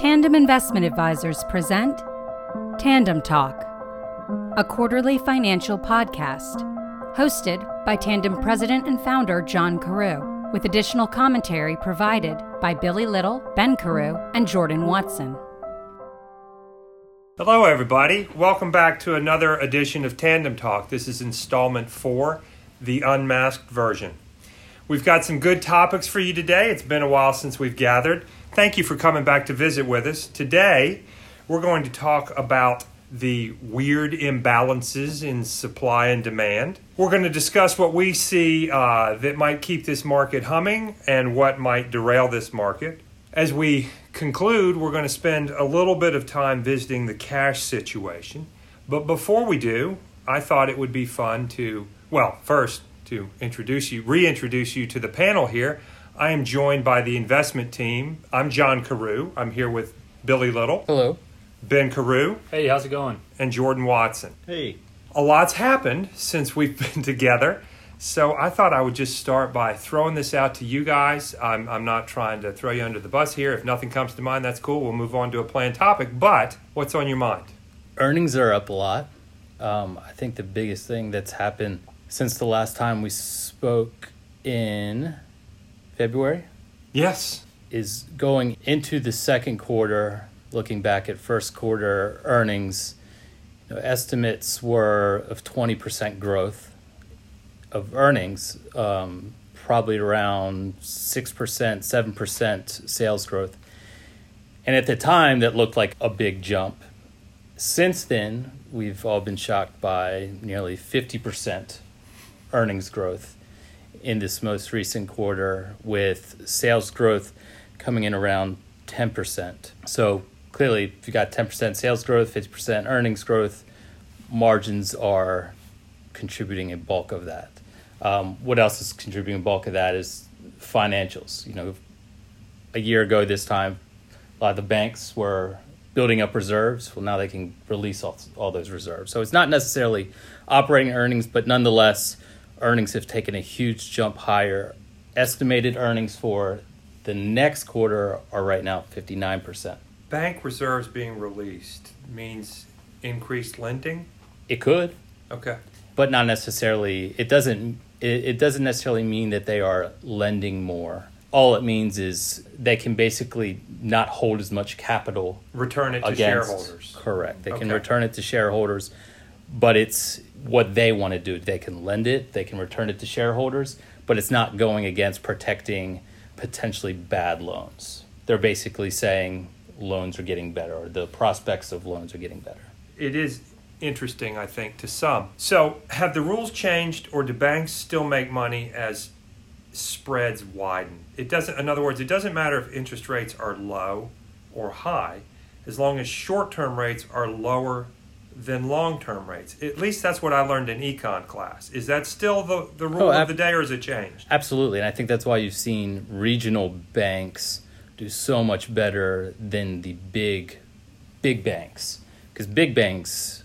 Tandem Investment Advisors present Tandem Talk, a quarterly financial podcast hosted by Tandem President and Founder John Carew, with additional commentary provided by Billy Little, Ben Carew, and Jordan Watson. Hello, everybody. Welcome back to another edition of Tandem Talk. This is installment four, the unmasked version. We've got some good topics for you today. It's been a while since we've gathered. Thank you for coming back to visit with us. Today, we're going to talk about the weird imbalances in supply and demand. We're going to discuss what we see uh, that might keep this market humming and what might derail this market. As we conclude, we're going to spend a little bit of time visiting the cash situation. But before we do, I thought it would be fun to, well, first, to introduce you, reintroduce you to the panel here. I am joined by the investment team. I'm John Carew. I'm here with Billy Little, Hello. Ben Carew, Hey, how's it going? and Jordan Watson. Hey. A lot's happened since we've been together. So I thought I would just start by throwing this out to you guys. I'm, I'm not trying to throw you under the bus here. If nothing comes to mind, that's cool. We'll move on to a planned topic. But what's on your mind? Earnings are up a lot. Um, I think the biggest thing that's happened since the last time we spoke in February Yes. is going into the second quarter, looking back at first quarter earnings, you know, estimates were of 20% growth of earnings, um, probably around 6%, 7% sales growth. And at the time, that looked like a big jump. Since then, we've all been shocked by nearly 50% earnings growth in this most recent quarter, with sales growth coming in around 10%. So clearly, if you got 10% sales growth, 50% earnings growth, margins are contributing a bulk of that. Um, what else is contributing a bulk of that is financials. You know, a year ago this time, a lot of the banks were building up reserves. Well, now they can release all, all those reserves. So it's not necessarily operating earnings, but nonetheless, earnings have taken a huge jump higher. Estimated earnings for the next quarter are right now 59%. Bank reserves being released means increased lending. It could, Okay. but not necessarily. It doesn't. It, it doesn't necessarily mean that they are lending more. All it means is they can basically not hold as much capital Return it to shareholders. Correct. They can return it to shareholders, but it's what they want to do. They can lend it, they can return it to shareholders, but it's not going against protecting potentially bad loans. They're basically saying loans are getting better or the prospects of loans are getting better. It is interesting, I think, to some. So, have the rules changed, or do banks still make money as spreads widen? It doesn't. In other words, it doesn't matter if interest rates are low or high, as long as short-term rates are lower than long-term rates. At least that's what I learned in econ class. Is that still the the oh, rule Oh, of the day, or has it changed? Absolutely, and I think that's why you've seen regional banks do so much better than the big, big banks. Because big banks,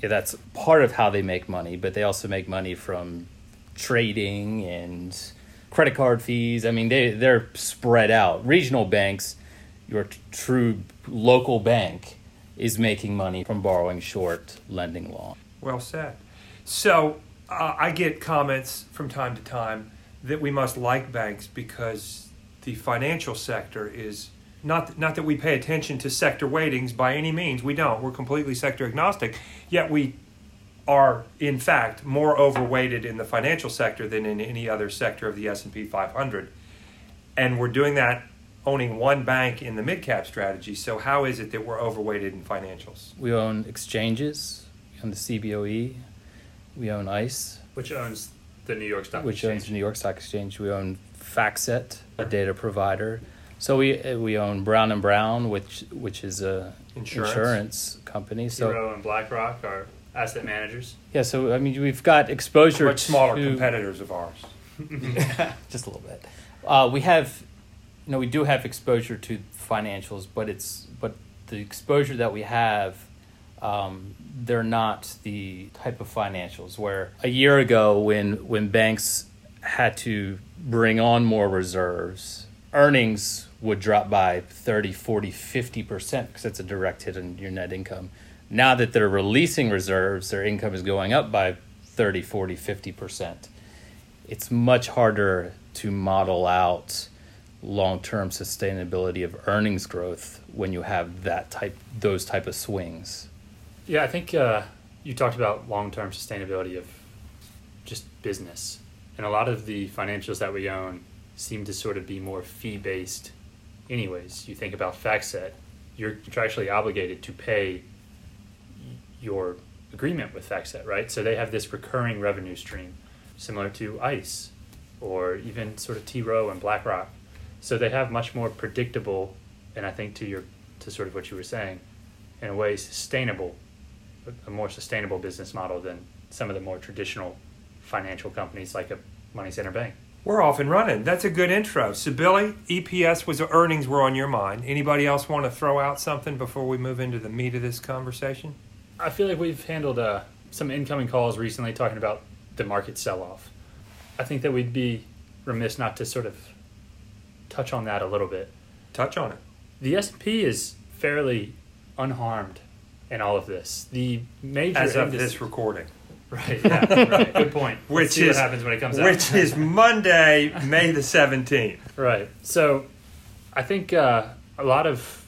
yeah, that's part of how they make money, but they also make money from trading and credit card fees. I mean, they they're spread out. Regional banks, your t- true local bank, is making money from borrowing short, lending long. Well said. So uh, I get comments from time to time that we must like banks because the financial sector is not not that we pay attention to sector weightings by any means. We don't. We're completely sector agnostic. Yet we are in fact more overweighted in the financial sector than in any other sector of the S&P 500. And we're doing that owning one bank in the mid cap strategy. So how is it that we're overweighted in financials? We own exchanges, we own the CBOE, we own ICE, Which owns the New York Stock which Exchange? owns the New York Stock Exchange. We own FactSet, a data provider. So we uh, we own Brown and Brown, which which is a Insurance. insurance company. So T Rowe and BlackRock are asset managers. yeah, so I mean we've got exposure to Much smaller to competitors of ours. just a little bit. Uh, we have, you know, we do have exposure to financials, but it's but the exposure that we have, um, they're not the type of financials where a year ago when when banks had to bring on more reserves, earnings would drop by 30, 40, 50% because it's a direct hit on your net income. Now that they're releasing reserves, their income is going up by 30, 40, 50%. It's much harder to model out long-term sustainability of earnings growth when you have that type those type of swings. Yeah, I think uh, you talked about long term sustainability of just business. And a lot of the financials that we own seem to sort of be more fee based, anyways. You think about FactSet, you're contractually obligated to pay your agreement with FactSet, right? So they have this recurring revenue stream, similar to ICE or even sort of T Rowe and BlackRock. So they have much more predictable, and I think to your to sort of what you were saying, in a way sustainable, a more sustainable business model than some of the more traditional financial companies like a money center bank. We're off and running. That's a good intro. So, Billy, EPS was earnings were on your mind. Anybody else want to throw out something before we move into the meat of this conversation? I feel like we've handled uh, some incoming calls recently talking about the market sell off. I think that we'd be remiss not to sort of touch on that a little bit. Touch on it. The S&P is fairly unharmed in all of this. The major As of this recording, right, yeah, right. Good point. Which is what happens when it comes out. which is Monday, May the seventeenth. Right. So I think uh, a lot of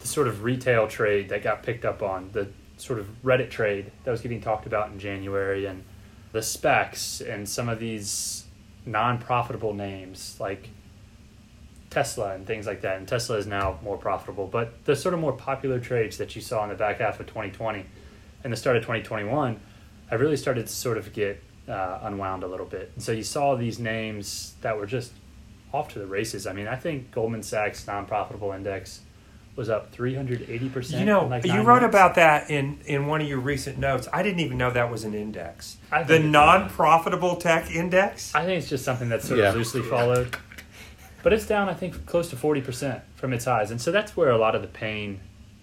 the sort of retail trade that got picked up on, the sort of Reddit trade that was getting talked about in January, and the specs and some of these non profitable names like Tesla and things like that. And Tesla is now more profitable. But the sort of more popular trades that you saw in the back half of 2020 and the start of 2021 I really started to sort of get uh, unwound a little bit. And so you saw these names that were just off to the races. I mean, I think Goldman Sachs non-profitable index was up 380%. You know, like you wrote months. about that in in one of your recent notes. I didn't even know that was an index. The non-profitable tech index. I think it's just something that's sort Yeah. of loosely followed. But it's down, I think, close to 40% from its highs. And so that's where a lot of the pain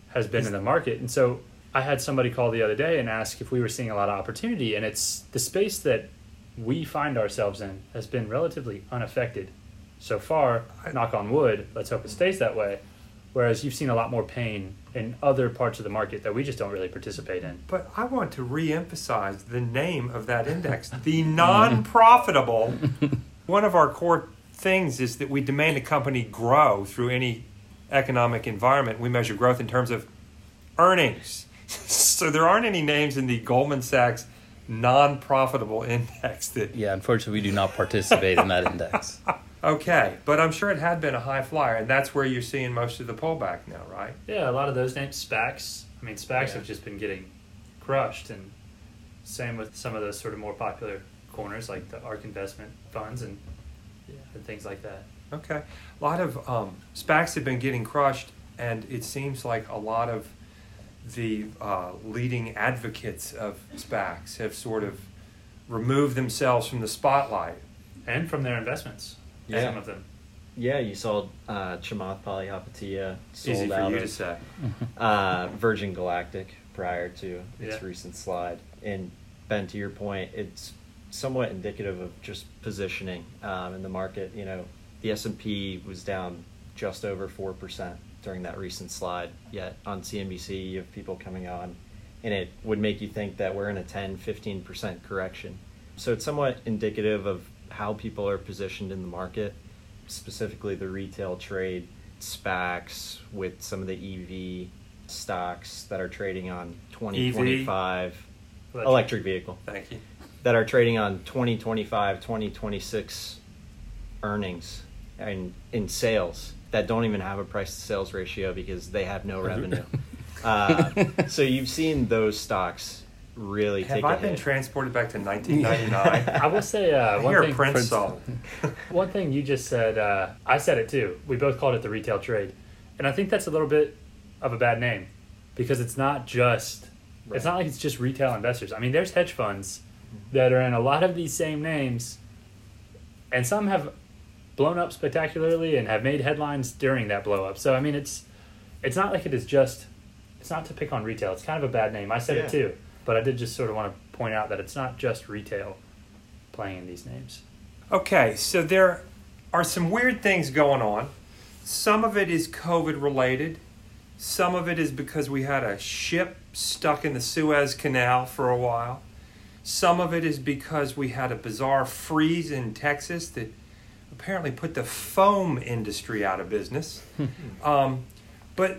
has been in the market. And so I had somebody call the other day and ask if we were seeing a lot of opportunity. And it's the space that we find ourselves in has been relatively unaffected so far. Knock on wood. Let's hope it stays that way. Whereas you've seen a lot more pain in other parts of the market that we just don't really participate in. But I want to re-emphasize the name of that index, the non-profitable. One of our core things is that we demand a company grow through any economic environment. We measure growth in terms of earnings. so there aren't any names in the Goldman Sachs non-profitable index that Yeah, unfortunately, we do not participate in that index. okay, but I'm sure it had been a high flyer, and that's where you're seeing most of the pullback now, right? Yeah, a lot of those names, SPACs. I mean, SPACs Yeah. have just been getting crushed, and same with some of those sort of more popular corners like the ARK investment funds and, and things like that. Okay. A lot of um, SPACs have been getting crushed, and it seems like a lot of the uh, leading advocates of SPACs have sort of removed themselves from the spotlight. And from their investments, Yeah. some of them. Yeah, you saw uh, Chamath Palihapitiya sold Easy for out you of to say. uh, Virgin Galactic prior to its Yeah. recent slide. And Ben, to your point, it's somewhat indicative of just positioning um, in the market. You know, the S and P was down just over four percent during that recent slide. Yet on CNBC, you have people coming on, and it would make you think that we're in a 10, 15 percent correction. So it's somewhat indicative of how people are positioned in the market, specifically the retail trade, SPACs with some of the EV stocks that are trading on 2025 Electric. electric vehicle Thank you. That are trading on 2025 2026 earnings and in sales that don't even have a price to sales ratio because they have no revenue uh, so you've seen those stocks really Have take I a been hit. transported back to 1999? I will say uh, one thing. Prince Prince- song. One thing you just said, uh, I said it too. We both called it the retail trade, and I think that's a little bit of a bad name because it's not just. It's not like it's just retail investors. I mean, there's hedge funds that are in a lot of these same names, and some have blown up spectacularly and have made headlines during that blow up. So I mean, it's it's not like it is just. It's not to pick on retail. It's kind of a bad name. I said Yeah. it too, but I did just sort of want to point out that it's not just retail playing in these names. Okay, so there are some weird things going on some of it is COVID related. Some of it is because we had a ship stuck in the Suez Canal for a while. Some of it is because we had a bizarre freeze in Texas that apparently put the foam industry out of business. um, but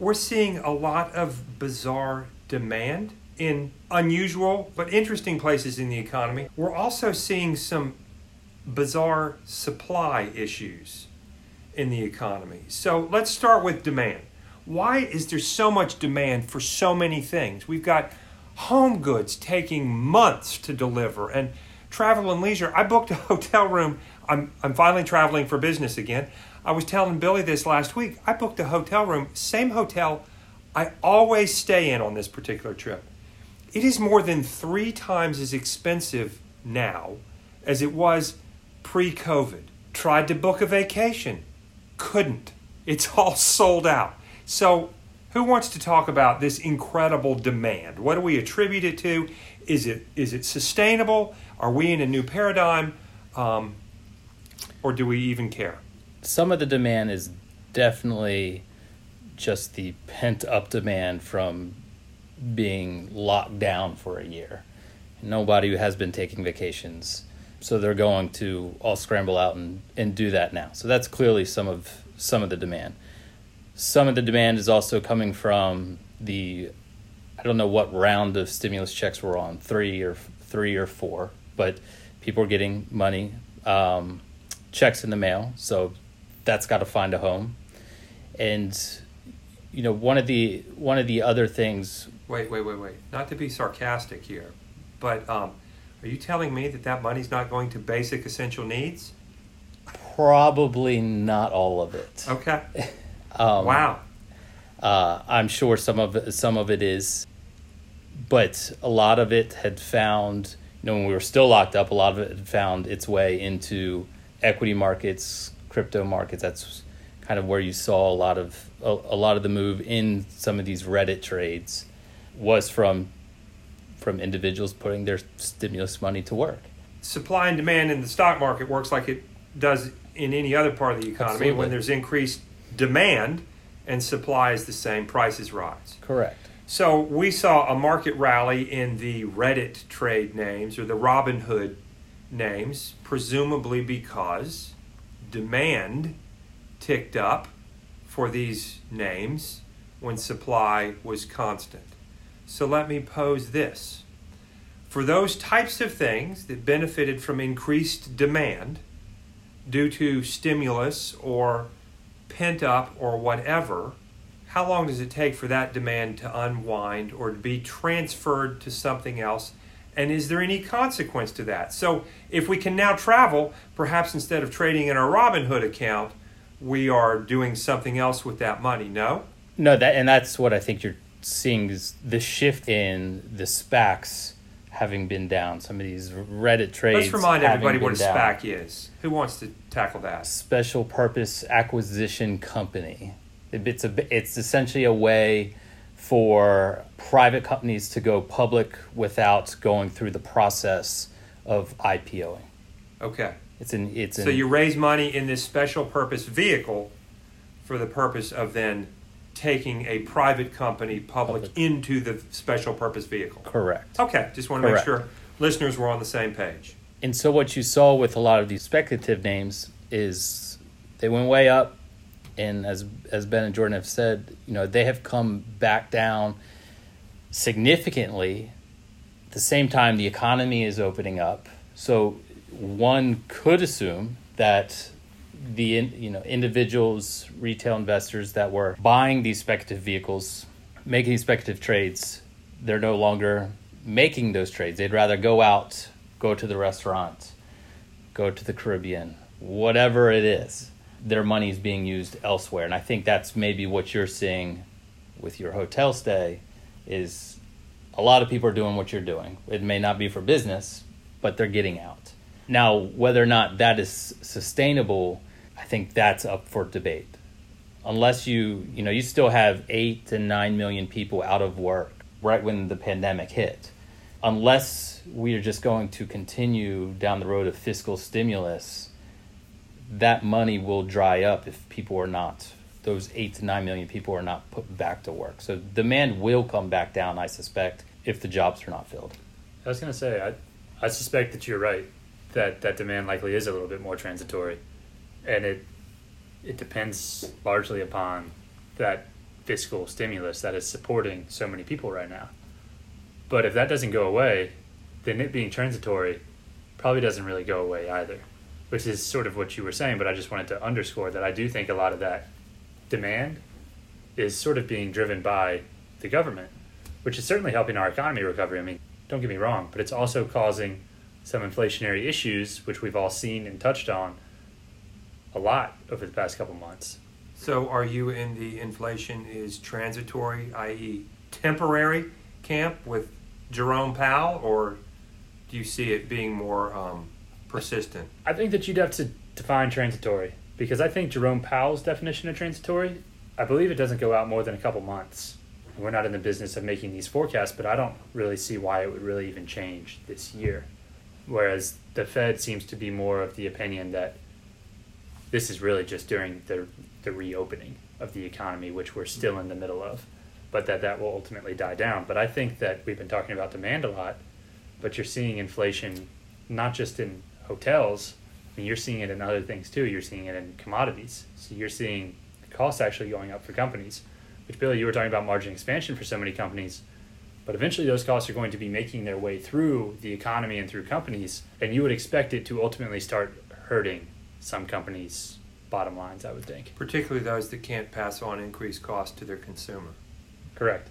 we're seeing a lot of bizarre demand in unusual but interesting places in the economy. We're also seeing some bizarre supply issues in the economy. So let's start with demand. Why is there so much demand for so many things? We've got home goods taking months to deliver and travel and leisure. I booked a hotel room. I'm, I'm finally traveling for business again. I was telling Billy this last week. I booked a hotel room, same hotel I always stay in on this particular trip. It is more than three times as expensive now as it was pre COVID. Tried to book a vacation, couldn't. It's all sold out. So who wants to talk about this incredible demand? What do we attribute it to? Is it is it sustainable? Are we in a new paradigm, um, or do we even care? Some of the demand is definitely just the pent up demand from being locked down for a year. Nobody has been taking vacations, so they're going to all scramble out and, and do that now. So that's clearly some of some of the demand some of the demand is also coming from the I don't know what round of stimulus checks we're on, three or three or four, but people are getting money, um, checks in the mail, so that's got to find a home. And you know, one of the one of the other things. Wait, wait, wait, wait. Not to be sarcastic here, but um, are you telling me that that money's not going to basic essential needs? Probably not all of it. Okay. Um, wow. Uh, I'm sure some of it, some of it is, but a lot of it had found. You know, when we were still locked up, a lot of it had found its way into equity markets, crypto markets. That's kind of where you saw a lot of a, a lot of the move in some of these Reddit trades was from from individuals putting their stimulus money to work. Supply and demand in the stock market works like it does in any other part of the economy. Absolutely. When there's increased demand and supply is the same, prices rise. Correct. So we saw a market rally in the Reddit trade names or the Robinhood names, presumably because demand ticked up for these names when supply was constant. So let me pose this. For those types of things that benefited from increased demand due to stimulus or pent up or whatever, how long does it take for that demand to unwind or to be transferred to something else? And is there any consequence to that? So, if we can now travel, perhaps instead of trading in our Robinhood account, we are doing something else with that money. No? No, that and that's what I think you're seeing is the shift in the SPACs having been down. Some of these Reddit trades. Let's remind everybody what a down. SPAC is. Who wants to tackle that? Special Purpose Acquisition Company. It's a it's essentially a way for private companies to go public without going through the process of IPOing. Okay. It's an it's So an, you raise money in this special purpose vehicle for the purpose of then taking a private company public, Public. into the special purpose vehicle. correct. Okay, just want to make sure listeners were on the same page. And so what you saw with a lot of these speculative names is they went way up, and as as Ben and Jordan have said, you know they have come back down significantly. At the same time, the economy is opening up, so one could assume that the you know individuals, retail investors that were buying these speculative vehicles, making speculative trades, they're no longer making those trades. They'd rather go out, go to the restaurant, go to the Caribbean, whatever it is. Their money is being used elsewhere, and I think that's maybe what you're seeing with your hotel stay. Is a lot of people are doing what you're doing. It may not be for business, but they're getting out. Now, whether or not that is sustainable, I think that's up for debate. Unless you, you know, you still have eight to nine million people out of work right when the pandemic hit. Unless we are just going to continue down the road of fiscal stimulus, that money will dry up if people are not those eight to nine million people are not put back to work. So demand will come back down, I suspect, if the jobs are not filled. I was going to say, I, I suspect that you're right, that that demand likely is a little bit more transitory, and it it depends largely upon that fiscal stimulus that is supporting so many people right now. But if that doesn't go away, then it being transitory probably doesn't really go away either, which is sort of what you were saying. But I just wanted to underscore that I do think a lot of that demand is sort of being driven by the government, which is certainly helping our economy recovery. I mean, don't get me wrong, but it's also causing some inflationary issues, which we've all seen and touched on a lot over the past couple months. So, are you in the inflation is transitory, i.e., temporary camp with Jerome Powell, or do you see it being more um, persistent? I think that you'd have to define transitory because I think Jerome Powell's definition of transitory, I believe it doesn't go out more than a couple months. We're not in the business of making these forecasts, but I don't really see why it would really even change this year. Whereas the Fed seems to be more of the opinion that this is really just during the, the reopening of the economy, which we're still in the middle of, but that that will ultimately die down. But I think that we've been talking about demand a lot, but you're seeing inflation not just in hotels, I mean, you're seeing it in other things too. You're seeing it in commodities. So you're seeing costs actually going up for companies. Which Billy, you were talking about margin expansion for so many companies, but eventually those costs are going to be making their way through the economy and through companies, and you would expect it to ultimately start hurting some companies' bottom lines. I would think, particularly those that can't pass on increased costs to their consumer. Correct.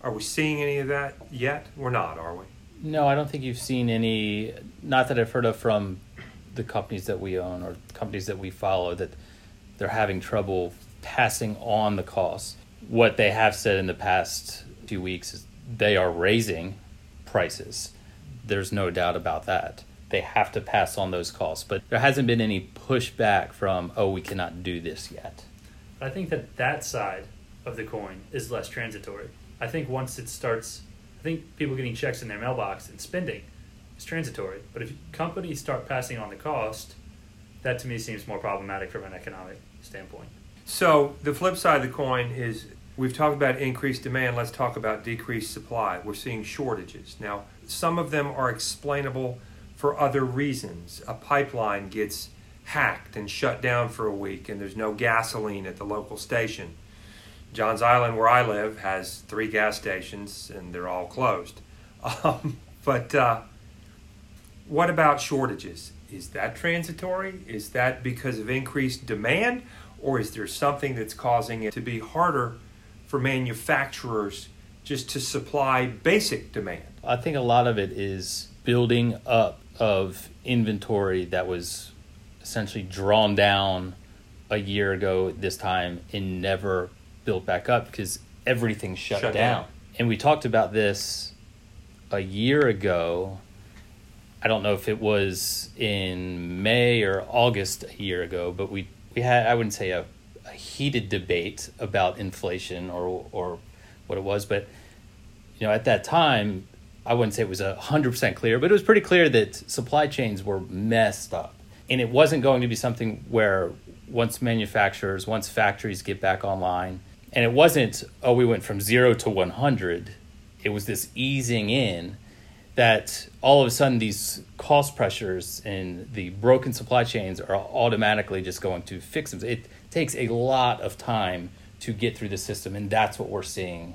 Are we seeing any of that yet? We're not, are we? No, I don't think you've seen any. Not that I've heard of from the companies that we own or companies that we follow that they're having trouble passing on the costs. What they have said in the past few weeks is they are raising prices. There's no doubt about that. They have to pass on those costs, but there hasn't been any pushback from, oh, we cannot do this yet. I think that that side of the coin is less transitory. I think once it starts, I think people getting checks in their mailbox and spending is transitory. But if companies start passing on the cost, that to me seems more problematic from an economic standpoint. So the flip side of the coin is we've talked about increased demand. Let's talk about decreased supply. We're seeing shortages. Now, some of them are explainable for other reasons. A pipeline gets hacked and shut down for a week, and there's no gasoline at the local station. Johns Island, where I live, has three gas stations, and they're all closed. Um, but uh, what about shortages? Is that transitory? Is that because of increased demand? Or is there something that's causing it to be harder for manufacturers just to supply basic demand? I think a lot of it is building up of inventory that was essentially drawn down a year ago this time and never built back up because everything shut, shut down. down. And we talked about this a year ago I don't know if it was in May or August a year ago, but we, we had, I wouldn't say a, a heated debate about inflation or, or what it was, but you know, at that time, I wouldn't say it was a hundred percent clear, but it was pretty clear that supply chains were messed up, and it wasn't going to be something where once manufacturers, once factories get back online, and it wasn't oh we went from zero to one hundred, it was this easing in that all of a sudden these cost pressures and the broken supply chains are automatically just going to fix them. It takes a lot of time to get through the system, and that's what we're seeing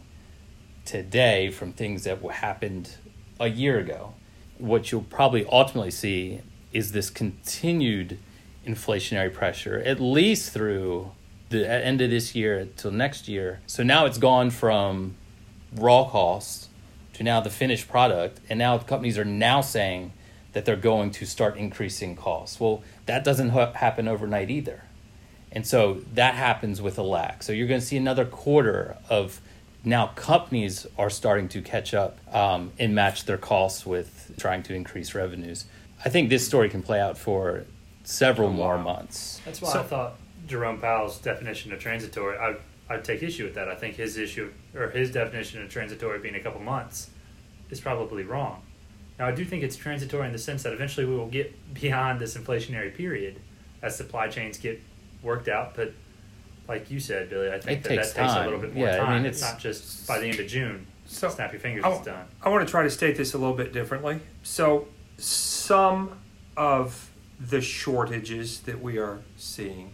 today from things that happened a year ago. What you'll probably ultimately see is this continued inflationary pressure, at least through the end of this year till next year. So now it's gone from raw costs to now the finished product, and now companies are now saying that they're going to start increasing costs. Well, that doesn't ha- happen overnight either. And so that happens with a lag. So you're going to see another quarter of now companies are starting to catch up um, and match their costs with trying to increase revenues. I think this story can play out for several more months. That's why so, I thought Jerome Powell's definition of transitory. I I'd take issue with that. I think his issue or his definition of transitory being a couple months is probably wrong. Now, I do think it's transitory in the sense that eventually we will get beyond this inflationary period, as supply chains get worked out. But like you said, Billy, I think It that takes that takes a time. little bit more Yeah, I time. mean, it's it's- not just by the end of June. So- snap your fingers, I, it's done. I want to try to state this a little bit differently. So, some of the shortages that we are seeing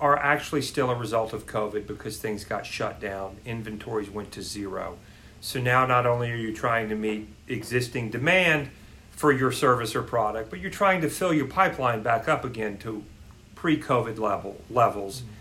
are actually still a result of COVID because things got shut down, inventories went to zero. So now not only are you trying to meet existing demand for your service or product, but you're trying to fill your pipeline back up again to pre-COVID level levels. Mm-hmm.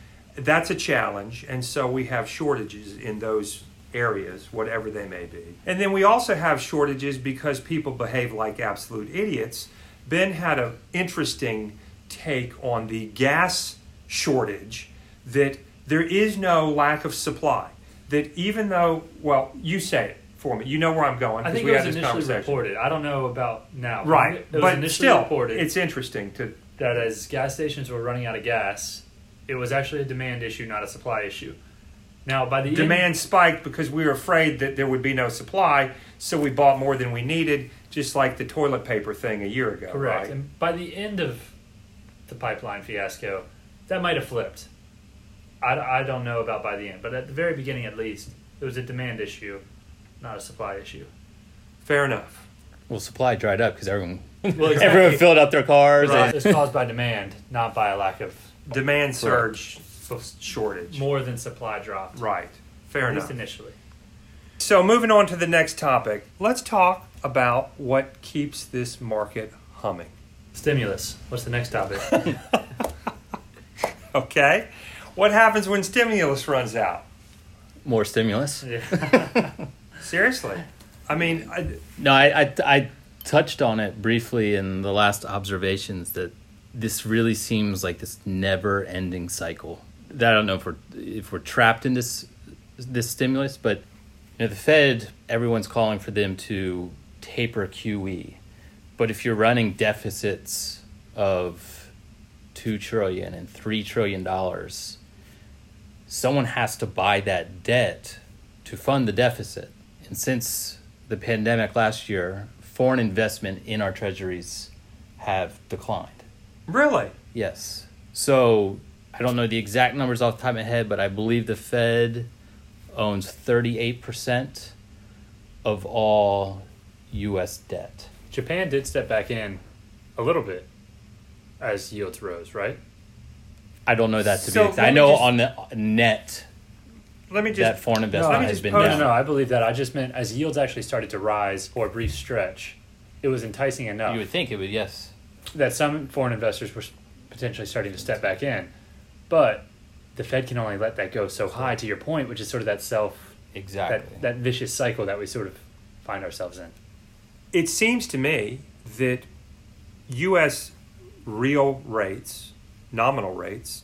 That's a challenge, and so we have shortages in those areas, whatever they may be. And then we also have shortages because people behave like absolute idiots. Ben had an interesting take on the gas shortage that there is no lack of supply. That even though, well, you say it for me. You know where I'm going. I think we it had was this initially conversation. reported. I don't know about now. Right, It was but initially still, reported it's interesting to that as gas stations were running out of gas, it was actually a demand issue, not a supply issue. Now, by the end- demand spiked because we were afraid that there would be no supply, so we bought more than we needed, just like the toilet paper thing a year ago. Correct. Right? And by the end of the pipeline fiasco, that might have flipped. I, I don't know about by the end, but at the very beginning, at least, it was a demand issue, not a supply issue. Fair enough. Well, supply dried up because everyone Well, exactly. everyone filled up their cars. Right. and- It's caused by demand, not by a lack of Demand surge, shortage. more than supply dropped. Right. Fair at enough. least initially. So, moving on to the next topic, let's talk about what keeps this market humming. Stimulus. What's the next topic? Okay? What happens when stimulus runs out? More stimulus. yeah. Seriously. I mean, I, No, I, I I touched on it briefly in the last observations that this really seems like this never-ending cycle. I don't know if we're if we're trapped in this this stimulus, but you know, the Fed, everyone's calling for them to taper QE, but if you're running deficits of two trillion and three trillion dollars, someone has to buy that debt to fund the deficit. And since the pandemic last year, foreign investment in our treasuries have declined. Really? Yes. So I don't know the exact numbers off the top of my head, but I believe the Fed owns 38% of all U.S. debt. Japan did step back in a little bit as yields rose, right? I don't know that to So be. exact. I know just- on the net Let me just. that foreign investment me has just been oh, No, down. no, no. I believe that. I just meant as yields actually started to rise for a brief stretch, it was enticing enough You would think it would. Yes. That some foreign investors were potentially starting to step back in. But the Fed can only let that go so high, to your point, which is sort of that self, Exactly. that, that vicious cycle that we sort of find ourselves in. It seems to me that U.S. real rates, nominal rates,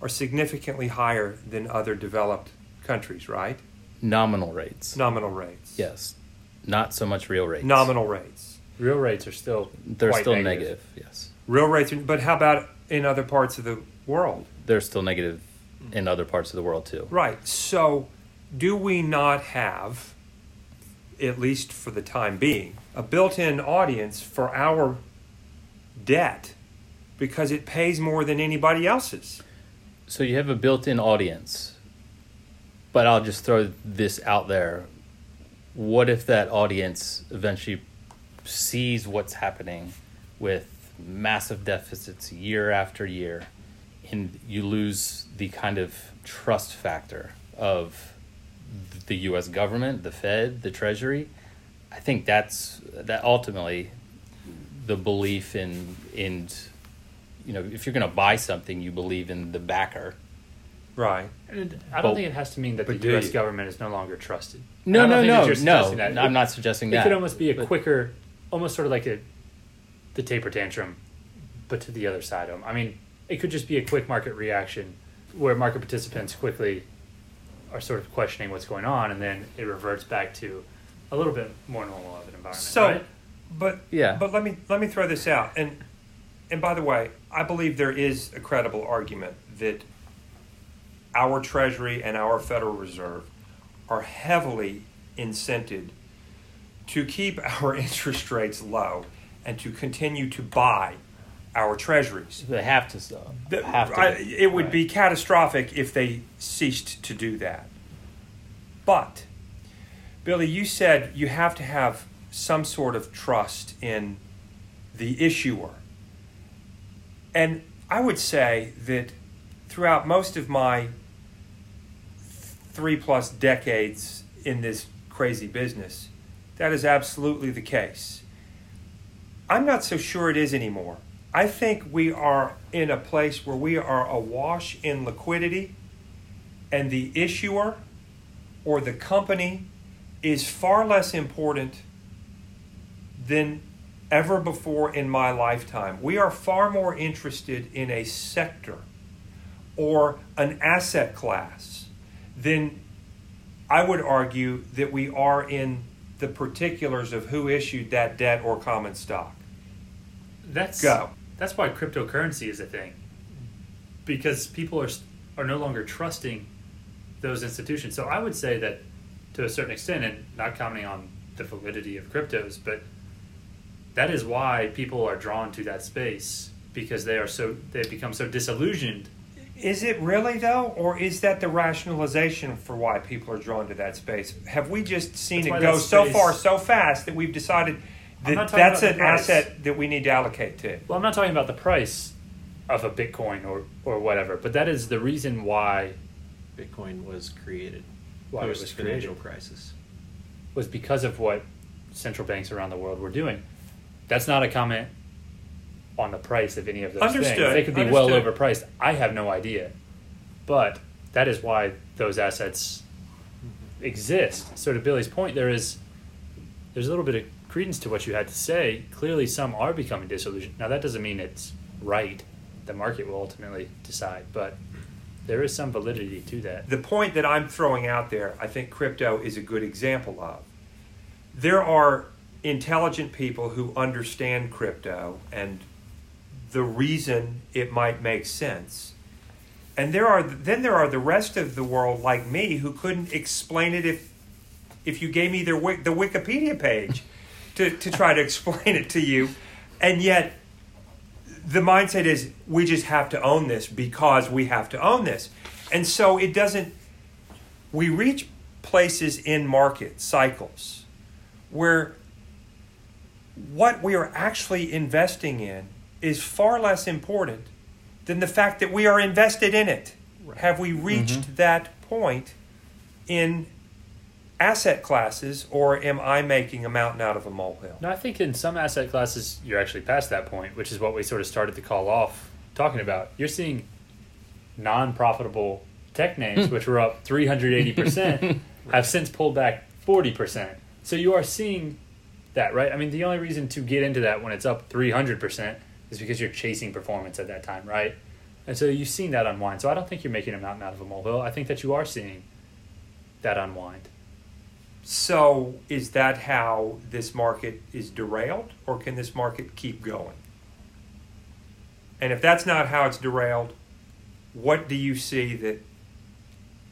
are significantly higher than other developed countries, right? Nominal rates. Nominal rates. Yes. Not so much real rates. Nominal rates. Real rates are still They're quite still negative. negative. Yes. Real rates, are- but how about in other parts of the world? They're still negative in other parts of the world too. Right. So, do we not have, at least for the time being, a built in audience for our debt because it pays more than anybody else's? So you have a built-in audience. But I'll just throw this out there. What if that audience eventually sees what's happening with massive deficits year after year and you lose the kind of trust factor of the US government, the Fed, the Treasury? I think that's that ultimately the belief in in you know, if you're going to buy something, you believe in the backer. Right. And I don't But- think it has to mean that the U.S. you? government is no longer trusted. No, I no, no, no. that. I'm not suggesting It that. It could almost be a But- quicker, almost sort of like a the taper tantrum, but to the other side of them. I mean, it could just be a quick market reaction where market participants quickly are sort of questioning what's going on, and then it reverts back to a little bit more normal of an environment. So, right? but Yeah. But let me let me throw this out, and and by the way, I believe there is a credible argument that our Treasury and our Federal Reserve are heavily incented to keep our interest rates low and to continue to buy our treasuries. They have to stop. The- have to. I- it would Right. be catastrophic if they ceased to do that. But, Billy, you said you have to have some sort of trust in the issuer. And I would say that throughout most of my three plus decades in this crazy business, that is absolutely the case. I'm not so sure it is anymore. I think we are in a place where we are awash in liquidity, and the issuer or the company is far less important than ever before in my lifetime. We are far more interested in a sector or an asset class than I would argue that we are in the particulars of who issued that debt or common stock. That's Go. That's why cryptocurrency is a thing, because people are are no longer trusting those institutions. So I would say that to a certain extent, and not commenting on the validity of cryptos, but that is why people are drawn to that space because they are so they've become so disillusioned. Is it really though, or is that the rationalization for why people are drawn to that space? Have we just seen That's it go so space- far so fast that we've decided that that's an asset that we need to allocate to? Well, I'm not talking about the price of a Bitcoin or or whatever, but that is the reason why Bitcoin was created Why it was post financial created. crisis. was because of what central banks around the world were doing. That's not a comment on the price of any of those Understood, things. They could be well overpriced. I have no idea. But that is why those assets exist. So to Billy's point, there is there's a little bit of credence to what you had to say. Clearly some are becoming disillusioned. Now that doesn't mean it's right. The market will ultimately decide, but there is some validity to that. The point that I'm throwing out there, I think crypto is a good example of. There are intelligent people who understand crypto and the reason it might make sense. And there are then there are the rest of the world like me who couldn't explain it if if you gave me their the Wikipedia page to, to try to explain it to you. And yet the mindset is we just have to own this because we have to own this. And so it doesn't we reach places in market cycles where what we are actually investing in is far less important than the fact that we are invested in it. Have we reached mm-hmm. that point in asset classes, or am I making a mountain out of a molehill? No, I think in some asset classes you're actually past that point, which is what we sort of started to call off talking about. You're seeing non-profitable tech names, hmm. which were up 380%, have since pulled back 40%. So you are seeing that, right? I mean, the only reason to get into that when it's up 300% is because you're chasing performance at that time, right? And so you've seen that unwind. So I don't think you're making a mountain out of a molehill. I think that you are seeing that unwind. So, is that how this market is derailed, or can this market keep going? And if that's not how it's derailed, what do you see that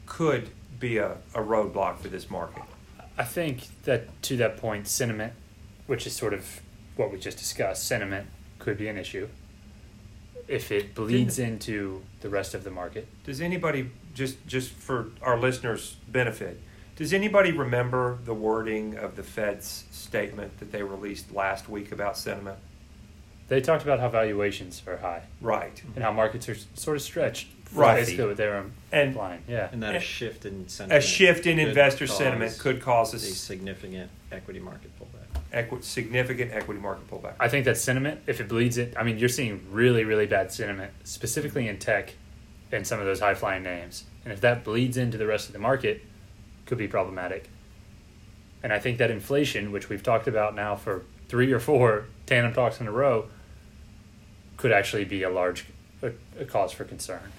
could be a, a roadblock for this market? I think that to that point, sentiment, which is sort of what we just discussed, sentiment could be an issue if it bleeds into the rest of the market. Does anybody just just for our listeners' benefit, does anybody remember the wording of the Fed's statement that they released last week about sentiment? They talked about how valuations are high Right. and how markets are sort of stretched. Right. Basically, what they're And implying. Yeah. And that A- a shift in sentiment. a shift in investor sentiment could cause a significant equity market pullback. Equi- significant equity market pullback. I think that sentiment, if it bleeds it, I mean, you're seeing really, really bad sentiment, specifically in tech and some of those high flying names. And if that bleeds into the rest of the market, could be problematic. And I think that inflation, which we've talked about now for three or four tandem talks in a row, could actually be a large a, a cause for concern.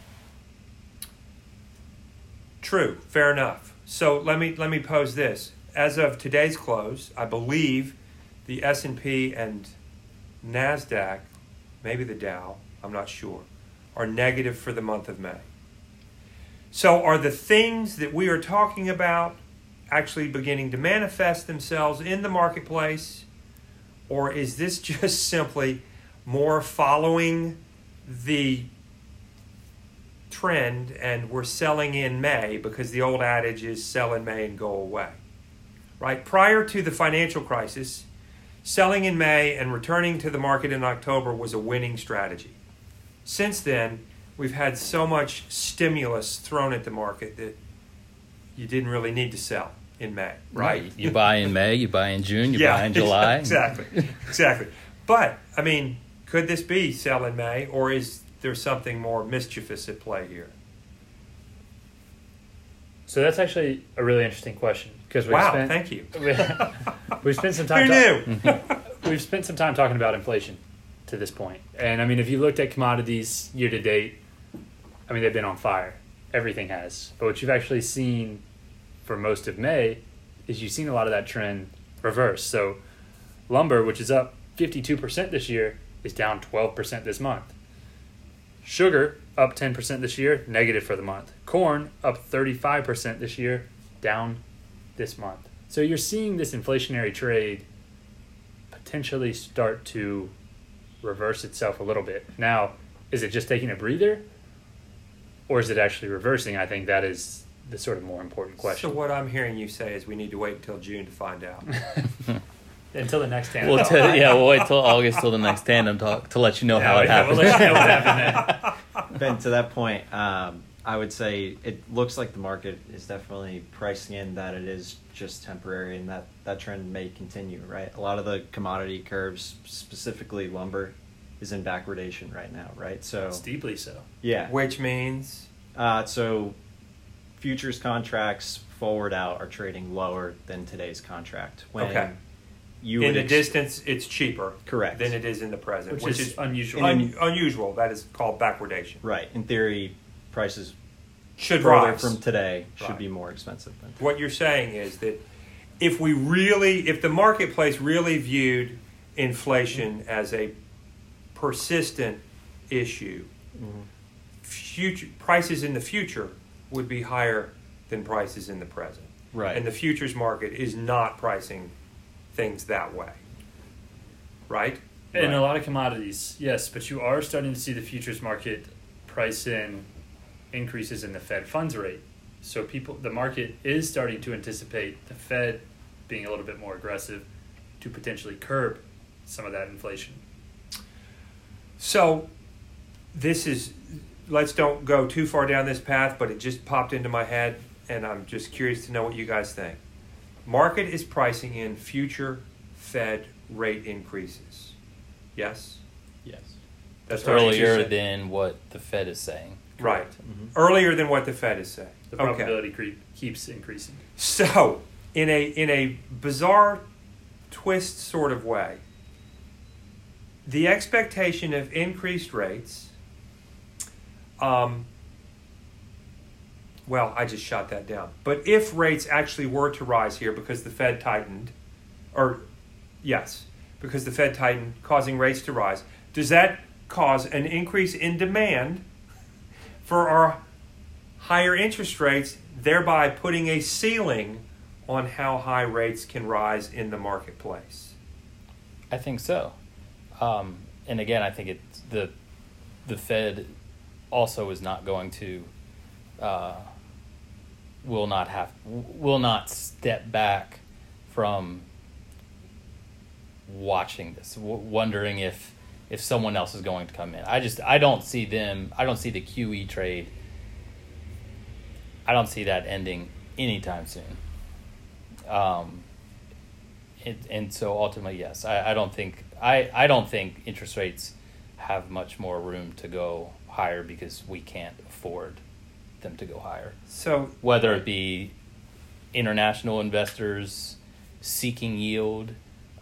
True, fair enough. So let me let me pose this. As of today's close, I believe the S and P and Nasdaq, maybe the Dow, I'm not sure, are negative for the month of May. So are the things that we are talking about actually beginning to manifest themselves in the marketplace, or is this just simply more following the trend and we're selling in May because the old adage is sell in May and go away. Right? Prior to the financial crisis, selling in May and returning to the market in October was a winning strategy. Since then, we've had so much stimulus thrown at the market that you didn't really need to sell in May, right? You buy in May, you buy in June, you yeah, buy in July. exactly, exactly. But I mean, could this be sell in May, or is there something more mischievous at play here? So that's actually a really interesting question because we Wow, spent thank you. we've spent some time. Who ta- knew? we've spent some time talking about inflation to this point. and I mean, if you looked at commodities year to date, I mean, they've been on fire. Everything has. But what you've actually seen for most of May is you've seen a lot of that trend reverse. So, lumber, which is up 52% this year, is down 12% this month. Sugar, up 10% this year, negative for the month. Corn, up 35% this year, down this month. So you're seeing this inflationary trade potentially start to reverse itself a little bit. Now, is it just taking a breather? Or is it actually reversing? I think that is the sort of more important question. So what I'm hearing you say is we need to wait until June to find out. Until the next time. We'll t- yeah, we'll wait till August till the next tandem talk to let you know how it Yeah, we'll happens. let you know what happened then. Ben, to that point, um, I would say it looks like the market is definitely pricing in that it is just temporary and that that trend may continue, right? A lot of the commodity curves, specifically lumber, is in backwardation right now, right? So, Steeply so. yeah. Which means Uh, so, futures contracts forward out are trading lower than today's contract. When Okay. You in would the ex- distance, it's cheaper Correct. than it is in the present, Which, which, is, is unusual. un- unusual. That is called backwardation. Right. In theory, prices Should rise. from today should Right. be more expensive than what you're saying is that if we really, if the marketplace really viewed inflation as a persistent issue, future prices in the future would be higher than prices in the present. Right. And the futures market is not pricing things that way. Right? In Right. a lot of commodities, yes, but you are starting to see the futures market price in increases in the Fed funds rate. So people, the market is starting to anticipate the Fed being a little bit more aggressive to potentially curb some of that inflation. So this is let's don't go too far down this path, but it just popped into my head and I'm just curious to know what you guys think. Market is pricing in future Fed rate increases. Yes? yes. That's Earlier than what the Fed is saying. Right. Mhm. Earlier than what the Fed is saying. The Okay. probability creep keeps increasing. So, in a in a bizarre twist sort of way, the expectation of increased rates. Um, well, I just shot that down. But if rates actually were to rise here because the Fed tightened, or yes, because the Fed tightened, causing rates to rise, does that cause an increase in demand for our higher interest rates, thereby putting a ceiling on how high rates can rise in the marketplace. I think so. Um, and again, I think it's the the Fed also is not going to uh, will not have will not step back from watching this, w- wondering if if someone else is going to come in. I just I don't see them. I don't see the QE trade. I don't see that ending anytime soon. Um, and, and so ultimately, yes, I, I don't think I, I don't think interest rates have much more room to go higher because we can't afford them to go higher. So, Whether it be international investors seeking yield,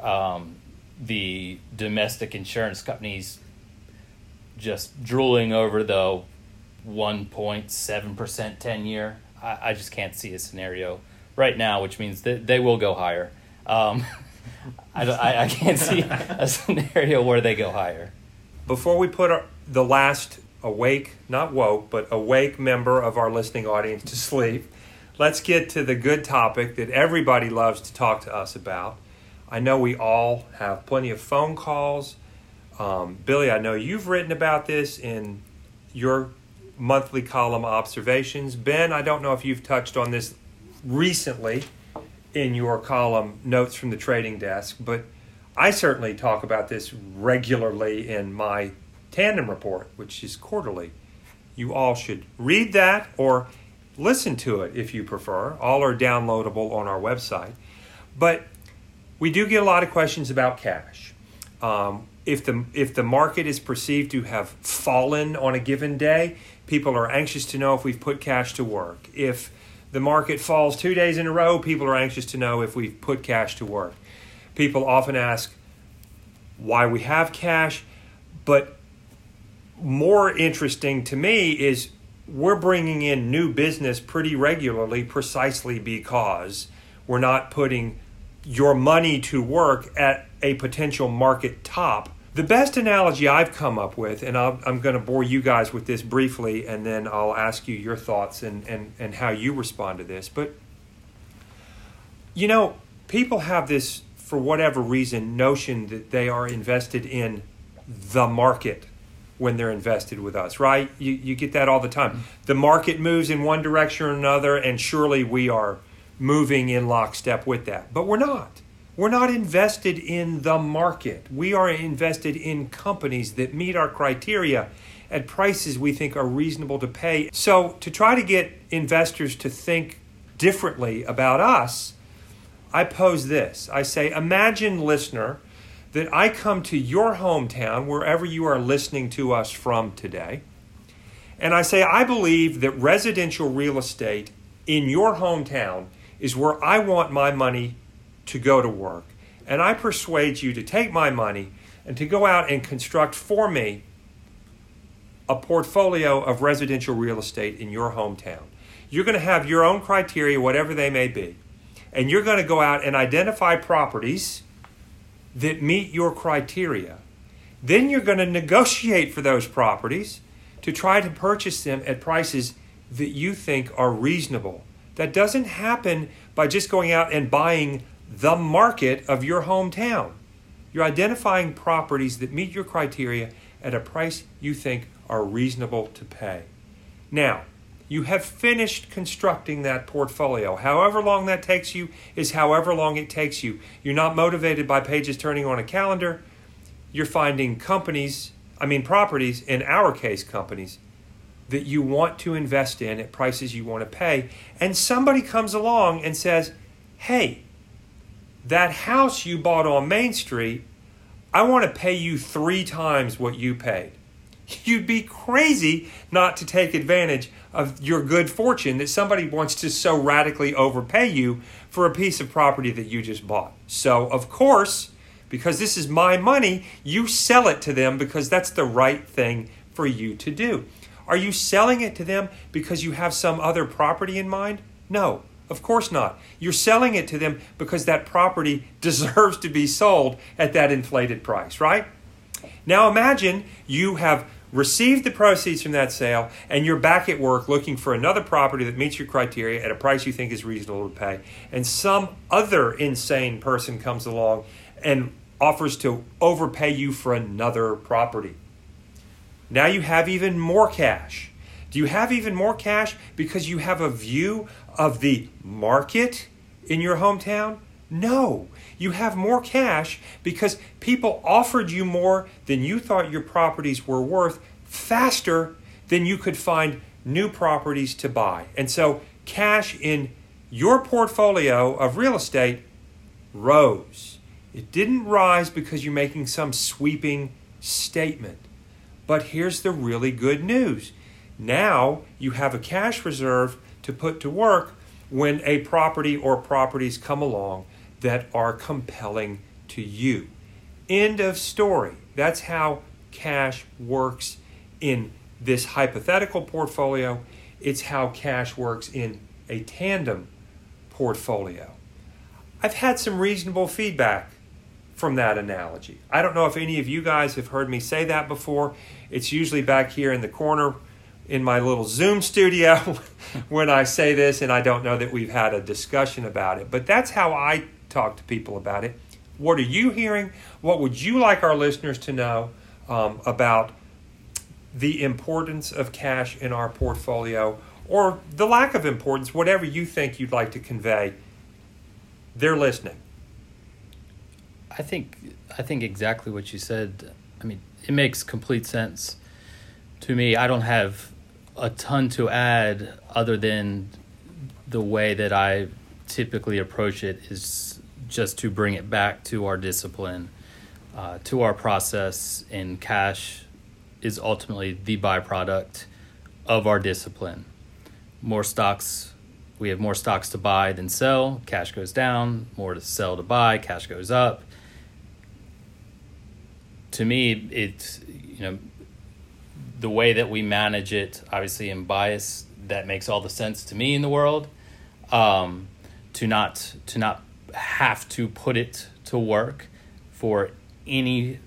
um, the domestic insurance companies just drooling over the 1.7% 10 year. I, I just can't see a scenario right now, which means that they will go higher. Um, I, I, I can't see a scenario where they go higher. before we put our, the last awake, not woke, but awake member of our listening audience to sleep, let's get to the good topic that everybody loves to talk to us about. I know we all have plenty of phone calls Um, Billy, I know you've written about this in your monthly column observations. Ben, I don't know if you've touched on this recently in your column notes from the trading desk, but I certainly talk about this regularly in my tandem report, which is quarterly. You all should read that or listen to it if you prefer. All are downloadable on our website. But we do get a lot of questions about cash. Um, if the if the market is perceived to have fallen on a given day, people are anxious to know if we've put cash to work. If the market falls two days in a row, people are anxious to know if we've put cash to work. People often ask why we have cash, but more interesting to me is we're bringing in new business pretty regularly precisely because we're not putting your money to work at a potential market top. The best analogy I've come up with, and i am going to bore you guys with this briefly, and then I'll ask you your thoughts and, and, and how you respond to this. But, you know, people have this, for whatever reason, notion that they are invested in the market when they're invested with us, right? You, you get that all the time. The market moves in one direction or another, and surely we are moving in lockstep with that. But we're not. We're not invested in the market. We are invested in companies that meet our criteria at prices we think are reasonable to pay. So, to try to get investors to think differently about us, I pose this I say, imagine, listener, that I come to your hometown, wherever you are listening to us from today, and I say, I believe that residential real estate in your hometown is where I want my money to go to work. And I persuade you to take my money and to go out and construct for me a portfolio of residential real estate in your hometown. You're going to have your own criteria, whatever they may be, and you're going to go out and identify properties that meet your criteria. Then you're going to negotiate for those properties to try to purchase them at prices that you think are reasonable. That doesn't happen by just going out and buying the market of your hometown. You're identifying properties that meet your criteria at a price you think are reasonable to pay. Now, you have finished constructing that portfolio. However long that takes you is however long it takes you. You're not motivated by pages turning on a calendar. You're finding companies, I mean, properties, in our case, companies, that you want to invest in at prices you want to pay. And somebody comes along and says, hey, that house you bought on Main Street, I want to pay you three times what you paid. You'd be crazy not to take advantage of your good fortune that somebody wants to so radically overpay you for a piece of property that you just bought. So, of course, because this is my money, you sell it to them because that's the right thing for you to do. Are you selling it to them because you have some other property in mind? No. Of course not. You're selling it to them because that property deserves to be sold at that inflated price, right? Now imagine you have received the proceeds from that sale and you're back at work looking for another property that meets your criteria at a price you think is reasonable to pay. And some other insane person comes along and offers to overpay you for another property. Now you have even more cash. Do you have even more cash because you have a view of the market in your hometown? No. You have more cash because people offered you more than you thought your properties were worth faster than you could find new properties to buy. And so cash in your portfolio of real estate rose. It didn't rise because you're making some sweeping statement. But here's the really good news. Now you have a cash reserve to put to work when a property or properties come along that are compelling to you. End of story. That's how cash works in this hypothetical portfolio. It's how cash works in a tandem portfolio. I've had some reasonable feedback from that analogy. I don't know if any of you guys have heard me say that before. It's usually back here in the corner in my little Zoom studio when I say this, and I don't know that we've had a discussion about it, but that's how I talk to people about it. What are you hearing? What would you like our listeners to know um, about the importance of cash in our portfolio or the lack of importance, whatever you think you'd like to convey, they're listening. I think I think exactly what you said. I mean, it makes complete sense to me. I don't have a ton to add other than the way that I typically approach it is just to bring it back to our discipline, uh, to our process, and cash is ultimately the byproduct of our discipline. More stocks, we have more stocks to buy than sell, cash goes down, more to sell to buy, cash goes up to me, it's you know the way that we manage it. Obviously, in bias, that makes all the sense to me in the world. Um, to not to not have to put it to work for any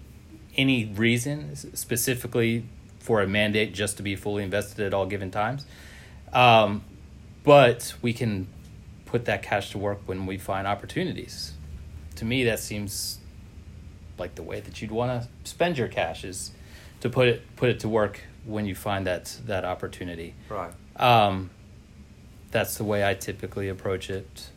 any reason specifically for a mandate just to be fully invested at all given times. Um, but we can put that cash to work when we find opportunities. To me, that seems like the way that you'd want to spend your cash is to put it put it to work when you find that that opportunity. Right. Um, that's the way I typically approach it.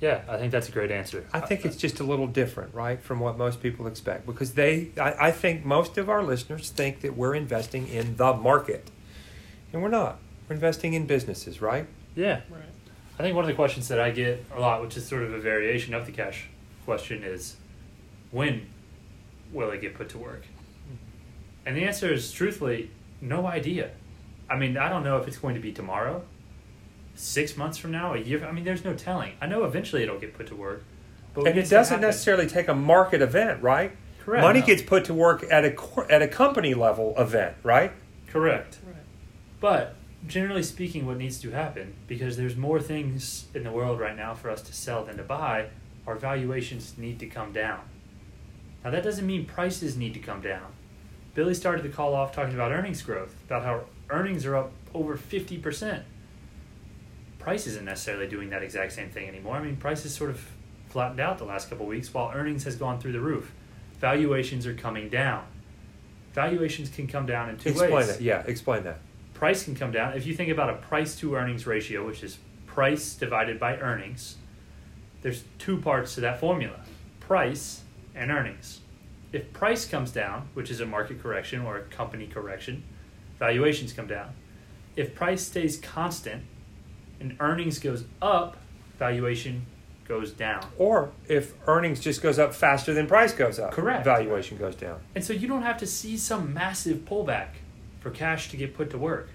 Yeah, I think that's a great answer. I think it's just a little different, right, from what most people expect because they, I, I think most of our listeners think that we're investing in the market, and we're not. We're investing in businesses, right? Yeah. Right. I think one of the questions that I get a lot, which is sort of a variation of the cash question, is when will it get put to work? And the answer is truthfully, no idea. I mean, I don't know if it's going to be tomorrow, six months from now, a year. I mean, there's no telling. I know eventually it'll get put to work. But and it doesn't necessarily take a market event, right? Correct. Money no. gets put to work at a at a company level event, right? Correct. Right. But generally speaking, what needs to happen because there's more things in the world right now for us to sell than to buy. Our valuations need to come down. Now, that doesn't mean prices need to come down. Billy started the call off talking about earnings growth, about how earnings are up over 50%. Price isn't necessarily doing that exact same thing anymore. I mean, prices sort of flattened out the last couple weeks while earnings has gone through the roof. Valuations are coming down. Valuations can come down in two explain ways. Explain that. Yeah, explain that. Price can come down. If you think about a price to earnings ratio, which is price divided by earnings, there's two parts to that formula. Price and earnings. If price comes down, which is a market correction or a company correction, valuations come down. If price stays constant and earnings goes up, valuation goes down. Or if earnings just goes up faster than price goes up, correct. Valuation goes down. And so you don't have to see some massive pullback for cash to get put to work.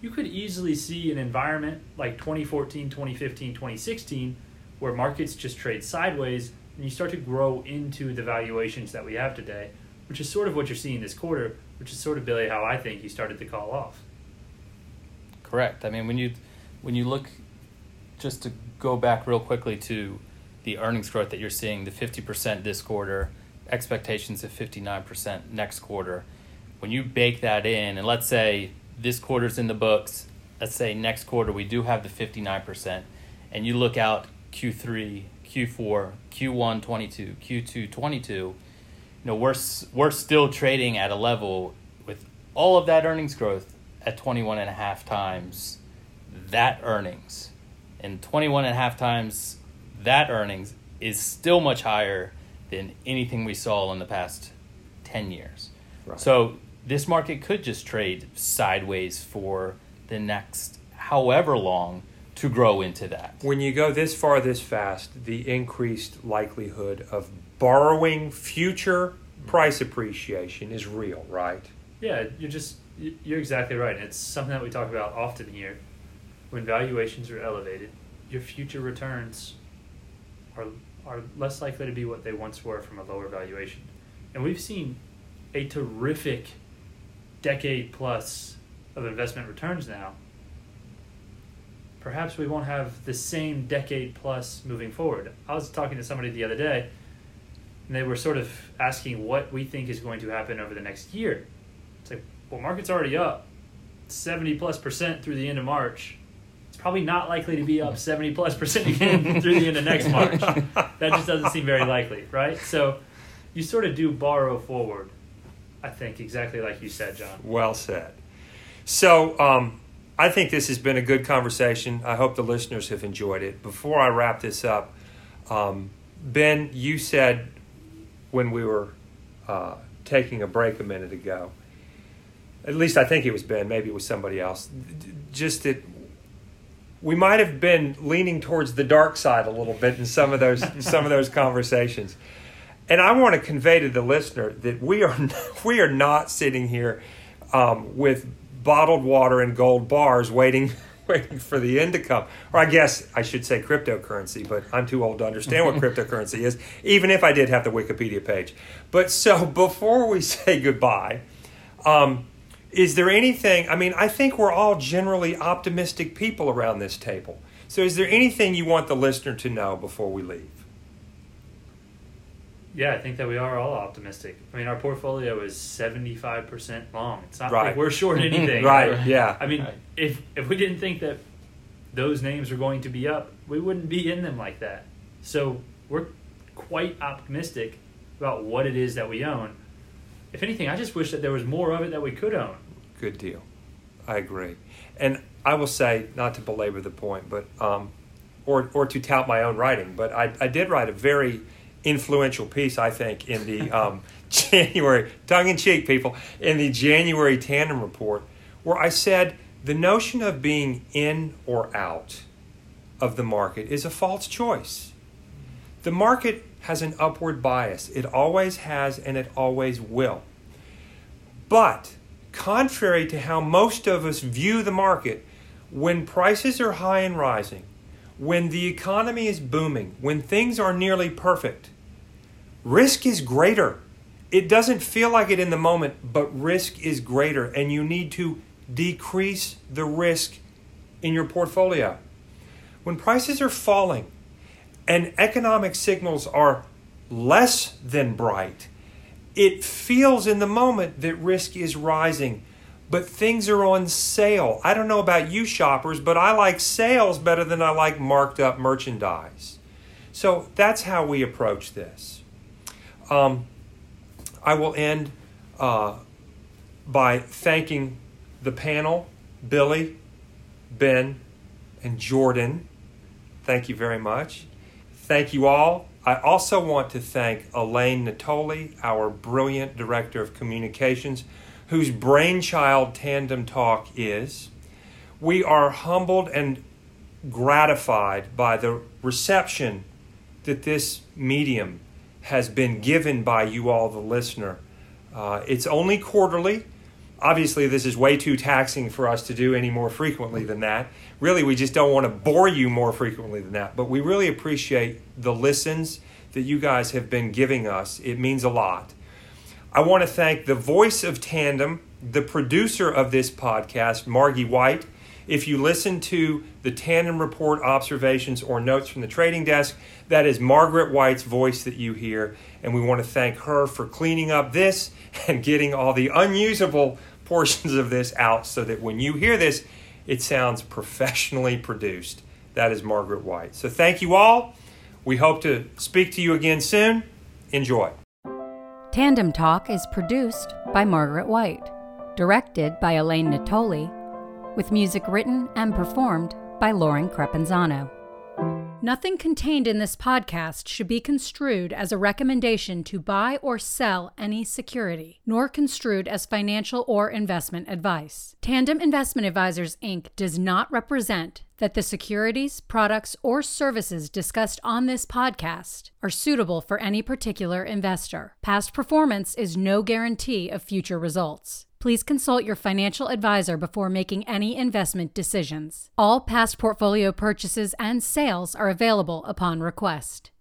You could easily see an environment like 2014, 2015, 2016 where markets just trade sideways and you start to grow into the valuations that we have today, which is sort of what you're seeing this quarter, which is sort of Billy how I think you started to call off. Correct. I mean, when you when you look, just to go back real quickly to the earnings growth that you're seeing, the 50% this quarter, expectations of 59% next quarter. When you bake that in, and let's say this quarter's in the books, let's say next quarter we do have the 59%, and you look out Q3, Q4, Q1 22, Q2 22, you know, we're we're still trading at a level with all of that earnings growth at 21 and a half times that earnings. And 21 and a half times that earnings is still much higher than anything we saw in the past 10 years. Right. So this market could just trade sideways for the next however long to grow into that. When you go this far this fast, the increased likelihood of borrowing future price appreciation is real, right? Yeah, you're just you're exactly right. It's something that we talk about often here. When valuations are elevated, your future returns are are less likely to be what they once were from a lower valuation. And we've seen a terrific decade plus of investment returns now perhaps we won't have the same decade plus moving forward. I was talking to somebody the other day, and they were sort of asking what we think is going to happen over the next year. It's like, well, market's already up 70 plus percent through the end of March. It's probably not likely to be up 70 plus percent again through the end of next March. That just doesn't seem very likely, right? So you sort of do borrow forward I think exactly like you said, John. Well said. So, um, I think this has been a good conversation. I hope the listeners have enjoyed it. Before I wrap this up, um, Ben, you said when we were uh, taking a break a minute ago, at least I think it was Ben, maybe it was somebody else, just that we might have been leaning towards the dark side a little bit in some of those some of those conversations. And I want to convey to the listener that we are we are not sitting here um, with bottled water and gold bars waiting waiting for the end to come. Or I guess I should say cryptocurrency, but I'm too old to understand what cryptocurrency is, even if I did have the Wikipedia page. But so before we say goodbye, um, is there anything? I mean, I think we're all generally optimistic people around this table. So is there anything you want the listener to know before we leave? Yeah, I think that we are all optimistic. I mean, our portfolio is seventy five percent long. It's not Right. like we're short anything. Right, yeah. I mean, Right. if if we didn't think that those names are going to be up, we wouldn't be in them like that. So we're quite optimistic about what it is that we own. If anything, I just wish that there was more of it that we could own. Good deal. I agree. And I will say, not to belabor the point, but um, or or to tout my own writing, but I, I did write a very influential piece, I think, in the um, January tongue in cheek people in the January tandem report, where I said the notion of being in or out of the market is a false choice. The market has an upward bias. It always has and it always will. But contrary to how most of us view the market, when prices are high and rising, when the economy is booming, when things are nearly perfect, risk is greater. It doesn't feel like it in the moment, but risk is greater, and you need to decrease the risk in your portfolio. When prices are falling and economic signals are less than bright, it feels in the moment that risk is rising, but things are on sale. I don't know about you shoppers, but I like sales better than I like marked up merchandise. So that's how we approach this. Um, I will end uh, by thanking the panel, Billy, Ben, and Jordan. Thank you very much. Thank you all. I also want to thank Elaine Natoli, our brilliant director of communications, whose brainchild Tandem Talk is. We are humbled and gratified by the reception that this medium has been given by you all, the listener. Uh, it's only quarterly. Obviously, this is way too taxing for us to do any more frequently than that. Really, we just don't want to bore you more frequently than that. But we really appreciate the listens that you guys have been giving us. It means a lot. I want to thank the voice of Tandem, the producer of this podcast, Margie White. If you listen to the Tandem Report observations or notes from the trading desk, that is Margaret White's voice that you hear. And we want to thank her for cleaning up this and getting all the unusable portions of this out so that when you hear this, it sounds professionally produced. That is Margaret White. So thank you all. We hope to speak to you again soon. Enjoy. Tandem Talk is produced by Margaret White, directed by Elaine Natoli, with music written and performed by Lauren Crepenzano. Nothing contained in this podcast should be construed as a recommendation to buy or sell any security, nor construed as financial or investment advice. Tandem Investment Advisors Inc. does not represent that the securities, products, or services discussed on this podcast are suitable for any particular investor. Past performance is no guarantee of future results. Please consult your financial advisor before making any investment decisions. All past portfolio purchases and sales are available upon request.